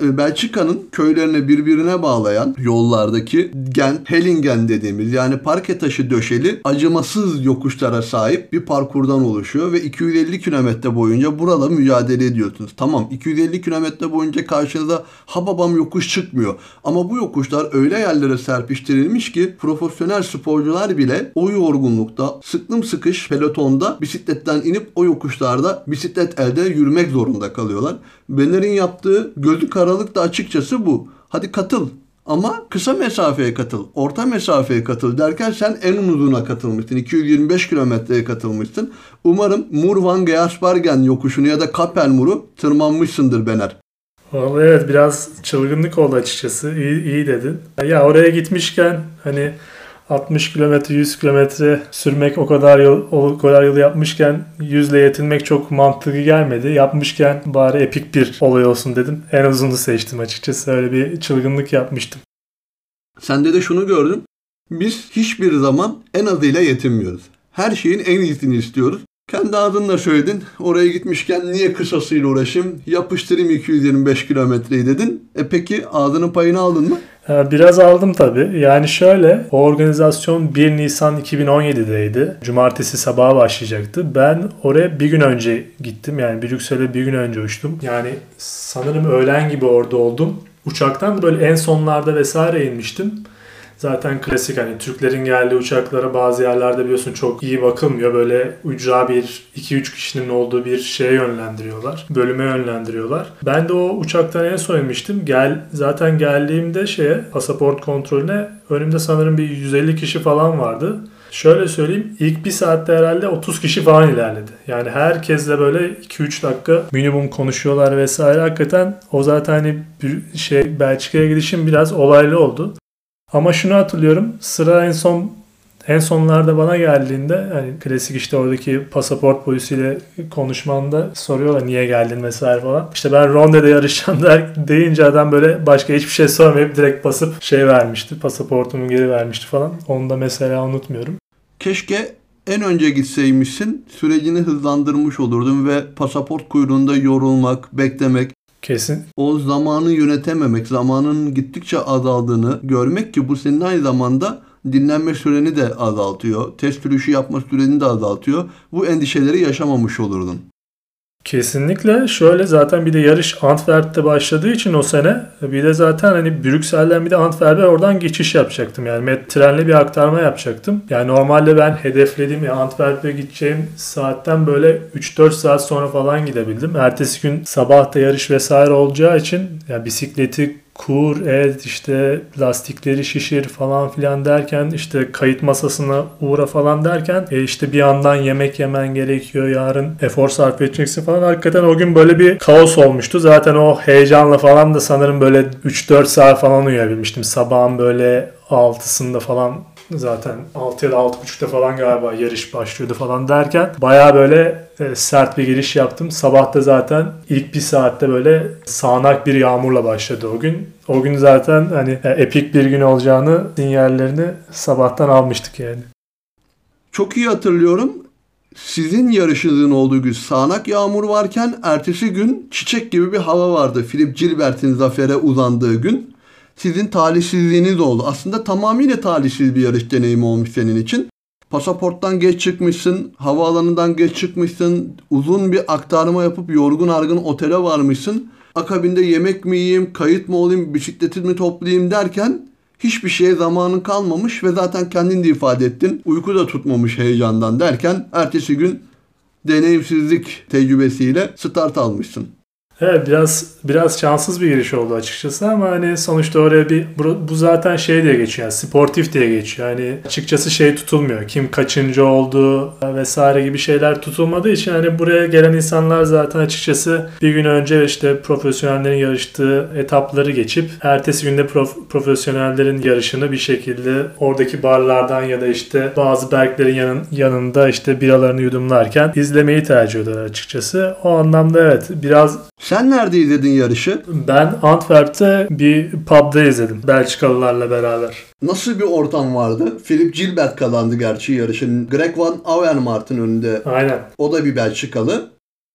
Belçika'nın köylerine birbirine bağlayan yollardaki Gent, Hellingen dediğimiz yani parke taşı döşeli acımasız yokuşlara sahip bir parkurdan oluşuyor ve 250 kilometre boyunca burada mücadele ediyorsunuz. Tamam 250 kilometre boyunca karşınıza hababam yokuş çıkmıyor ama bu yokuşlar öyle yerlere serpiştirilmiş ki profesyonel sporcular bile o yorgunlukta sıklım sıkış pelotonda bisikletten inip o yokuşlarda bisiklet elde yürümek zorunda kalıyorlar. Bener'in yaptığı gözü karalık da açıkçası bu. Hadi katıl ama kısa mesafeye katıl, orta mesafeye katıl derken sen en uzuna katılmışsın. 225 kilometreye katılmışsın. Umarım Mur Van Geaspargen yokuşunu ya da Kapelmur'u tırmanmışsındır Bener. Vallahi evet biraz çılgınlık oldu açıkçası. İyi, iyi dedin. Ya oraya gitmişken hani 60 kilometre 100 kilometre sürmek o kadar yol o kadar yolu yapmışken yüzle yetinmek çok mantıklı gelmedi. Yapmışken bari epik bir olay olsun dedim. En uzunu seçtim açıkçası. Öyle bir çılgınlık yapmıştım. Sende de şunu gördüm. Biz hiçbir zaman en azıyla yetinmiyoruz. Her şeyin en iyisini istiyoruz. Kendi ağzınla söyledin. Oraya gitmişken niye kısasıyla uğraşayım? Yapıştırayım 225 kilometreyi dedin. E peki ağzının payını aldın mı? Ee, Biraz aldım tabii. Yani şöyle, o organizasyon 1 Nisan 2017'deydi. Cumartesi sabaha başlayacaktı. Ben oraya bir gün önce gittim. Yani Brüksel'e bir gün önce uçtum. Yani sanırım öğlen gibi orada oldum. Uçaktan da böyle en sonlarda vesaire inmiştim. Zaten klasik hani Türklerin geldiği uçaklara bazı yerlerde biliyorsun çok iyi bakılmıyor. Böyle ücra bir 2-3 kişinin olduğu bir şeye yönlendiriyorlar. Bölüme yönlendiriyorlar. Ben de o uçaktan en son inmiştim. Gel, zaten geldiğimde şeye pasaport kontrolüne önümde sanırım bir 150 kişi falan vardı. Şöyle söyleyeyim ilk bir saatte herhalde 30 kişi falan ilerledi. Yani herkesle böyle 2-3 dakika minimum konuşuyorlar vesaire. Hakikaten o zaten hani şey Belçika'ya gidişim biraz olaylı oldu. Ama şunu hatırlıyorum. Sıra en son en sonlarda bana geldiğinde hani klasik işte oradaki pasaport polisiyle konuşmanda soruyorlar niye geldin vesaire falan. İşte ben Ronde'de yarışacağım der, deyince adam böyle başka hiçbir şey sormayıp direkt basıp şey vermişti. Pasaportumu geri vermişti falan. Onu da mesela unutmuyorum. Keşke en önce gitseymişsin. Sürecini hızlandırmış olurdun ve pasaport kuyruğunda yorulmak, beklemek, Kesin o zamanı yönetememek, zamanın gittikçe azaldığını görmek ki bu senin aynı zamanda dinlenme süreni de azaltıyor. Test sürüşü yapma süreni de azaltıyor. Bu endişeleri yaşamamış olurdun. Kesinlikle şöyle zaten bir de yarış Antwerp'te başladığı için o sene bir de zaten hani Brüksel'den bir de Antwerp'e oradan geçiş yapacaktım. Yani trenle bir aktarma yapacaktım. Yani normalde ben hedeflediğim ya Antwerp'e gideceğim saatten böyle 3-4 saat sonra falan gidebildim. Ertesi gün sabah da yarış vesaire olacağı için ya bisikleti kur, et, işte lastikleri şişir falan filan derken işte kayıt masasına uğra falan derken e işte bir yandan yemek yemen gerekiyor yarın efor sarf edeceksin falan. Hakikaten o gün böyle bir kaos olmuştu. Zaten o heyecanla falan da sanırım böyle 3-4 saat falan uyuyabilmiştim. Sabahın böyle 6'sında falan zaten 6 ya da 6.30'da falan galiba yarış başlıyordu falan derken baya böyle e, sert bir giriş yaptım. Sabah da zaten ilk bir saatte böyle sağanak bir yağmurla başladı o gün. O gün zaten hani e, epik bir gün olacağını sinyallerini sabahtan almıştık yani. Çok iyi hatırlıyorum. Sizin yarışınızın olduğu gün sağanak yağmur varken ertesi gün çiçek gibi bir hava vardı. Philip Gilbert'in zafere uzandığı gün. Sizin talihsizliğiniz oldu. Aslında tamamıyla talihsiz bir yarış deneyimi olmuş senin için. Pasaporttan geç çıkmışsın, havaalanından geç çıkmışsın, uzun bir aktarma yapıp yorgun argın otele varmışsın. Akabinde yemek mi yiyeyim, kayıt mı olayım, bisikletimi toplayayım derken hiçbir şeye zamanın kalmamış ve zaten kendin de ifade ettin. Uyku da tutmamış heyecandan derken ertesi gün deneyimsizlik tecrübesiyle start almışsın. Evet biraz biraz şanssız bir giriş oldu açıkçası ama hani sonuçta oraya bir bu, zaten şey diye geçiyor yani sportif diye geçiyor. Yani açıkçası şey tutulmuyor. Kim kaçıncı oldu vesaire gibi şeyler tutulmadığı için hani buraya gelen insanlar zaten açıkçası bir gün önce işte profesyonellerin yarıştığı etapları geçip ertesi günde prof, profesyonellerin yarışını bir şekilde oradaki barlardan ya da işte bazı berklerin yanın, yanında işte biralarını yudumlarken izlemeyi tercih ediyorlar açıkçası. O anlamda evet biraz Sen nerede izledin yarışı? ben Antwerp'te bir pub'da izledim Belçikalılarla beraber. Nasıl bir ortam vardı? Philip Gilbert kazandı gerçi yarışın. Greg Van Avermaet'in önünde. Aynen. O da bir Belçikalı.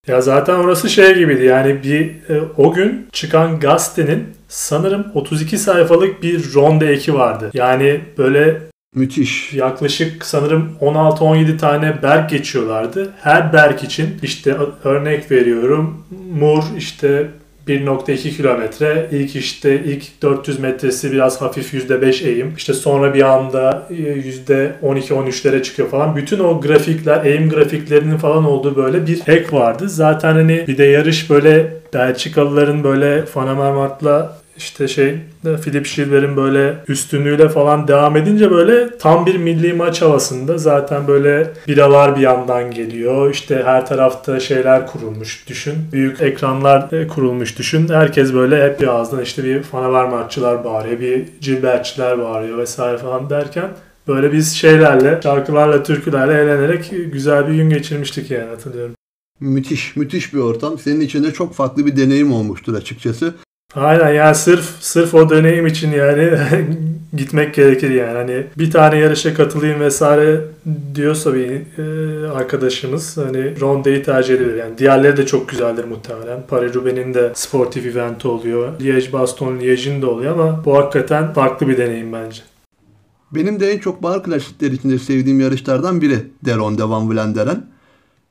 Ya zaten orası şey gibiydi yani bir e, o gün çıkan gazetenin sanırım 32 sayfalık bir ronde eki vardı. Yani böyle Müthiş. yaklaşık sanırım 16-17 tane berk geçiyorlardı. Her berk için işte örnek veriyorum Mur işte 1.2 kilometre. İlk işte ilk 400 metresi biraz hafif %5 eğim. İşte sonra bir anda %12-13'lere çıkıyor falan. Bütün o grafikler, eğim grafiklerinin falan olduğu böyle bir ek vardı. Zaten hani bir de yarış böyle Belçikalıların böyle Fanamermat'la işte şey Philip Gilbert'in böyle üstünlüğüyle falan devam edince böyle tam bir milli maç havasında zaten böyle biralar bir yandan geliyor. İşte her tarafta şeyler kurulmuş düşün. Büyük ekranlar e, kurulmuş düşün. Herkes böyle hep bir ağızdan işte bir Fanamermatçılar bağırıyor, bir Gilbertçiler bağırıyor vesaire falan derken böyle biz şeylerle, şarkılarla, türkülerle eğlenerek güzel bir gün geçirmiştik yani hatırlıyorum. Müthiş, müthiş bir ortam. Senin için de çok farklı bir deneyim olmuştur açıkçası. Aynen yani sırf sırf o deneyim için yani gitmek gerekir yani. Hani bir tane yarışa katılayım vesaire diyorsa bir e, arkadaşımız hani Ronde'yi tercih edilir. Yani diğerleri de çok güzeldir muhtemelen. Paris-Roubaix'in de sportif eventi oluyor. Liège-Bastogne Liège'in de oluyor ama bu hakikaten farklı bir deneyim bence. Benim de en çok bar klasikleri içinde sevdiğim yarışlardan biri Deron Van Vlaanderen.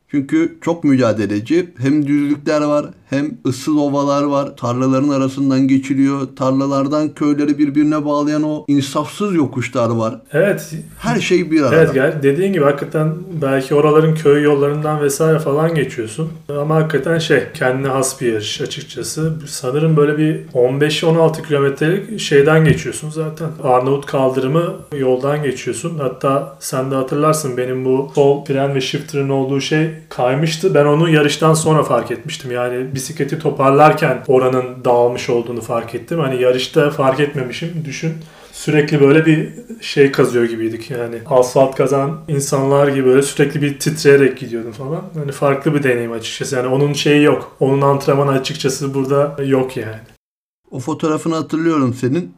Çünkü çok mücadeleci. Hem düzlükler var hem ıssız ovalar var. Tarlaların arasından geçiliyor. Tarlalardan köyleri birbirine bağlayan o insafsız yokuşlar var. Evet. Her şey bir arada. Evet gel dediğin gibi hakikaten belki oraların köy yollarından vesaire falan geçiyorsun. Ama hakikaten şey kendine has bir yarış açıkçası. Sanırım böyle bir 15-16 kilometrelik şeyden geçiyorsun zaten. Arnavut kaldırımı yoldan geçiyorsun. Hatta sen de hatırlarsın benim bu sol fren ve shifter'ın olduğu şey kaymıştı. Ben onu yarıştan sonra fark etmiştim. Yani bisikleti toparlarken oranın dağılmış olduğunu fark ettim. Hani yarışta fark etmemişim. Düşün sürekli böyle bir şey kazıyor gibiydik yani. Asfalt kazan insanlar gibi böyle sürekli bir titreyerek gidiyordum falan. Hani farklı bir deneyim açıkçası. Yani onun şeyi yok. Onun antrenmanı açıkçası burada yok yani. O fotoğrafını hatırlıyorum senin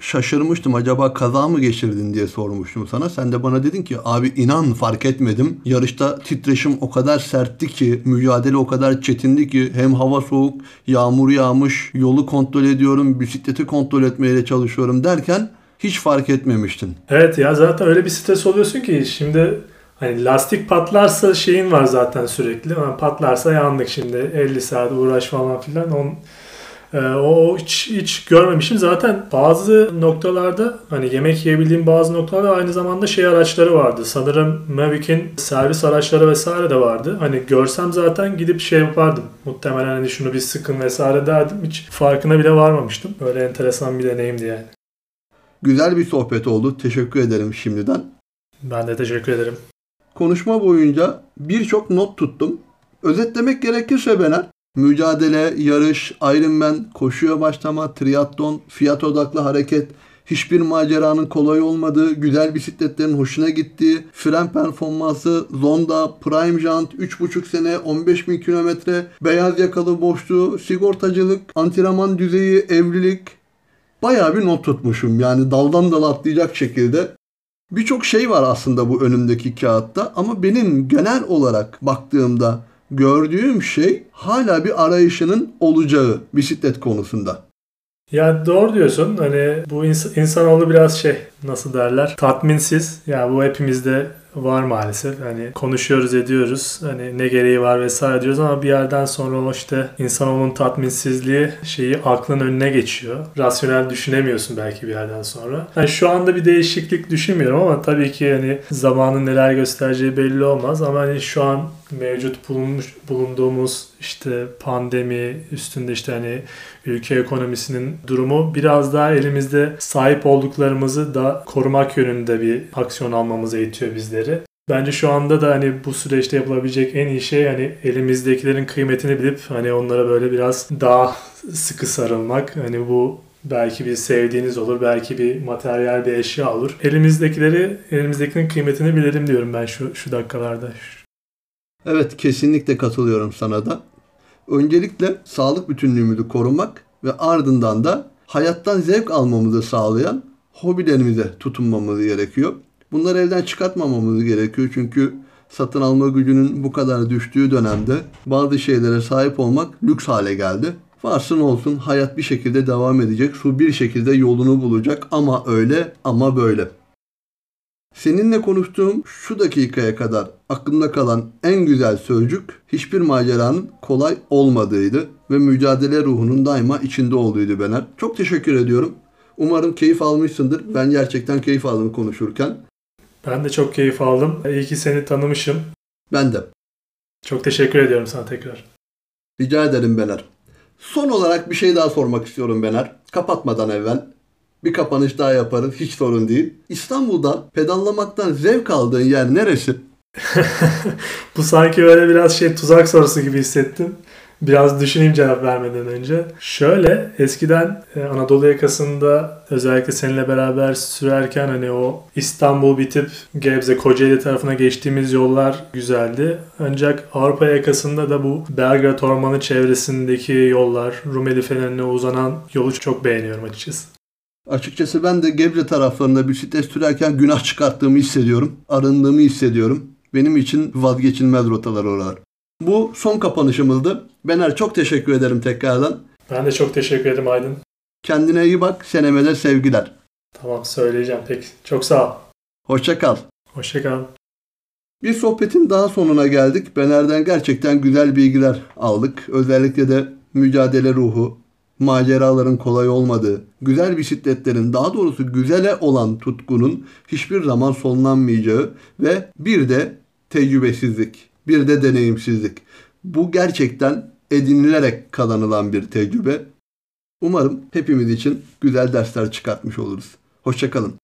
şaşırmıştım. Acaba kaza mı geçirdin diye sormuştum sana. Sen de bana dedin ki abi inan fark etmedim. Yarışta titreşim o kadar sertti ki, mücadele o kadar çetindi ki hem hava soğuk, yağmur yağmış, yolu kontrol ediyorum, bisikleti kontrol etmeye çalışıyorum derken hiç fark etmemiştin. Evet ya zaten öyle bir stres oluyorsun ki şimdi hani lastik patlarsa şeyin var zaten sürekli. Yani patlarsa yandık şimdi 50 saat uğraş falan filan. On, o hiç, hiç görmemişim. Zaten bazı noktalarda hani yemek yiyebildiğim bazı noktalarda aynı zamanda şey araçları vardı. Sanırım Mavic'in servis araçları vesaire de vardı. Hani görsem zaten gidip şey yapardım. Muhtemelen hani şunu bir sıkın vesaire derdim. Hiç farkına bile varmamıştım. Böyle enteresan bir deneyimdi yani. Güzel bir sohbet oldu. Teşekkür ederim şimdiden. Ben de teşekkür ederim. Konuşma boyunca birçok not tuttum. Özetlemek gerekirse Bener, Mücadele, yarış, Ironman, koşuya başlama, triatlon, fiyat odaklı hareket, hiçbir maceranın kolay olmadığı, güzel bisikletlerin hoşuna gittiği, fren performansı, Zonda, Prime Jant, 3,5 sene, 15 bin kilometre, beyaz yakalı boşluğu, sigortacılık, antrenman düzeyi, evlilik. Bayağı bir not tutmuşum yani daldan dala atlayacak şekilde. Birçok şey var aslında bu önümdeki kağıtta ama benim genel olarak baktığımda gördüğüm şey hala bir arayışının olacağı bisiklet konusunda. Ya doğru diyorsun. Hani bu ins- insanoğlu biraz şey nasıl derler tatminsiz. Ya bu hepimizde var maalesef. Hani konuşuyoruz ediyoruz. Hani ne gereği var vesaire diyoruz ama bir yerden sonra işte insanoğlunun tatminsizliği şeyi aklın önüne geçiyor. Rasyonel düşünemiyorsun belki bir yerden sonra. Yani şu anda bir değişiklik düşünmüyorum ama tabii ki hani zamanın neler göstereceği belli olmaz ama hani şu an mevcut bulunmuş bulunduğumuz işte pandemi üstünde işte hani ülke ekonomisinin durumu biraz daha elimizde sahip olduklarımızı da korumak yönünde bir aksiyon almamızı itiyor bizleri. Bence şu anda da hani bu süreçte yapılabilecek en iyi şey hani elimizdekilerin kıymetini bilip hani onlara böyle biraz daha sıkı sarılmak. Hani bu belki bir sevdiğiniz olur, belki bir materyal bir eşya olur. Elimizdekileri, elimizdekinin kıymetini bilelim diyorum ben şu şu dakikalarda. Evet kesinlikle katılıyorum sana da. Öncelikle sağlık bütünlüğümüzü korumak ve ardından da hayattan zevk almamızı sağlayan hobilerimize tutunmamız gerekiyor. Bunları evden çıkartmamamız gerekiyor çünkü satın alma gücünün bu kadar düştüğü dönemde bazı şeylere sahip olmak lüks hale geldi. Varsın olsun hayat bir şekilde devam edecek. Su bir şekilde yolunu bulacak ama öyle ama böyle. Seninle konuştuğum şu dakikaya kadar aklımda kalan en güzel sözcük hiçbir maceranın kolay olmadığıydı ve mücadele ruhunun daima içinde olduğuydu Bener. Çok teşekkür ediyorum. Umarım keyif almışsındır. Ben gerçekten keyif aldım konuşurken. Ben de çok keyif aldım. İyi ki seni tanımışım. Ben de. Çok teşekkür ediyorum sana tekrar. Rica ederim Bener. Son olarak bir şey daha sormak istiyorum Bener. Kapatmadan evvel. Bir kapanış daha yaparız. Hiç sorun değil. İstanbul'da pedallamaktan zevk aldığın yer neresi? Bu sanki öyle biraz şey tuzak sorusu gibi hissettim. Biraz düşüneyim cevap vermeden önce. Şöyle eskiden e, Anadolu yakasında özellikle seninle beraber sürerken hani o İstanbul bitip Gebze, Kocaeli tarafına geçtiğimiz yollar güzeldi. Ancak Avrupa yakasında da bu Belgrad Ormanı çevresindeki yollar, Rumeli Feneri'ne uzanan yolu çok beğeniyorum açıkçası. Açıkçası ben de Gebze taraflarında bisiklet sürerken günah çıkarttığımı hissediyorum. Arındığımı hissediyorum. Benim için vazgeçilmez rotalar oralar. Bu son kapanışımızdı. Bener çok teşekkür ederim tekrardan. Ben de çok teşekkür ederim Aydın. Kendine iyi bak. Senemede sevgiler. Tamam söyleyeceğim peki. Çok sağ ol. Hoşça kal. Hoşçakal. Bir sohbetin daha sonuna geldik. Bener'den gerçekten güzel bilgiler aldık. Özellikle de mücadele ruhu, maceraların kolay olmadığı, güzel bisikletlerin daha doğrusu güzele olan tutkunun hiçbir zaman sonlanmayacağı ve bir de tecrübesizlik, bir de deneyimsizlik. Bu gerçekten edinilerek kazanılan bir tecrübe. Umarım hepimiz için güzel dersler çıkartmış oluruz. Hoşçakalın.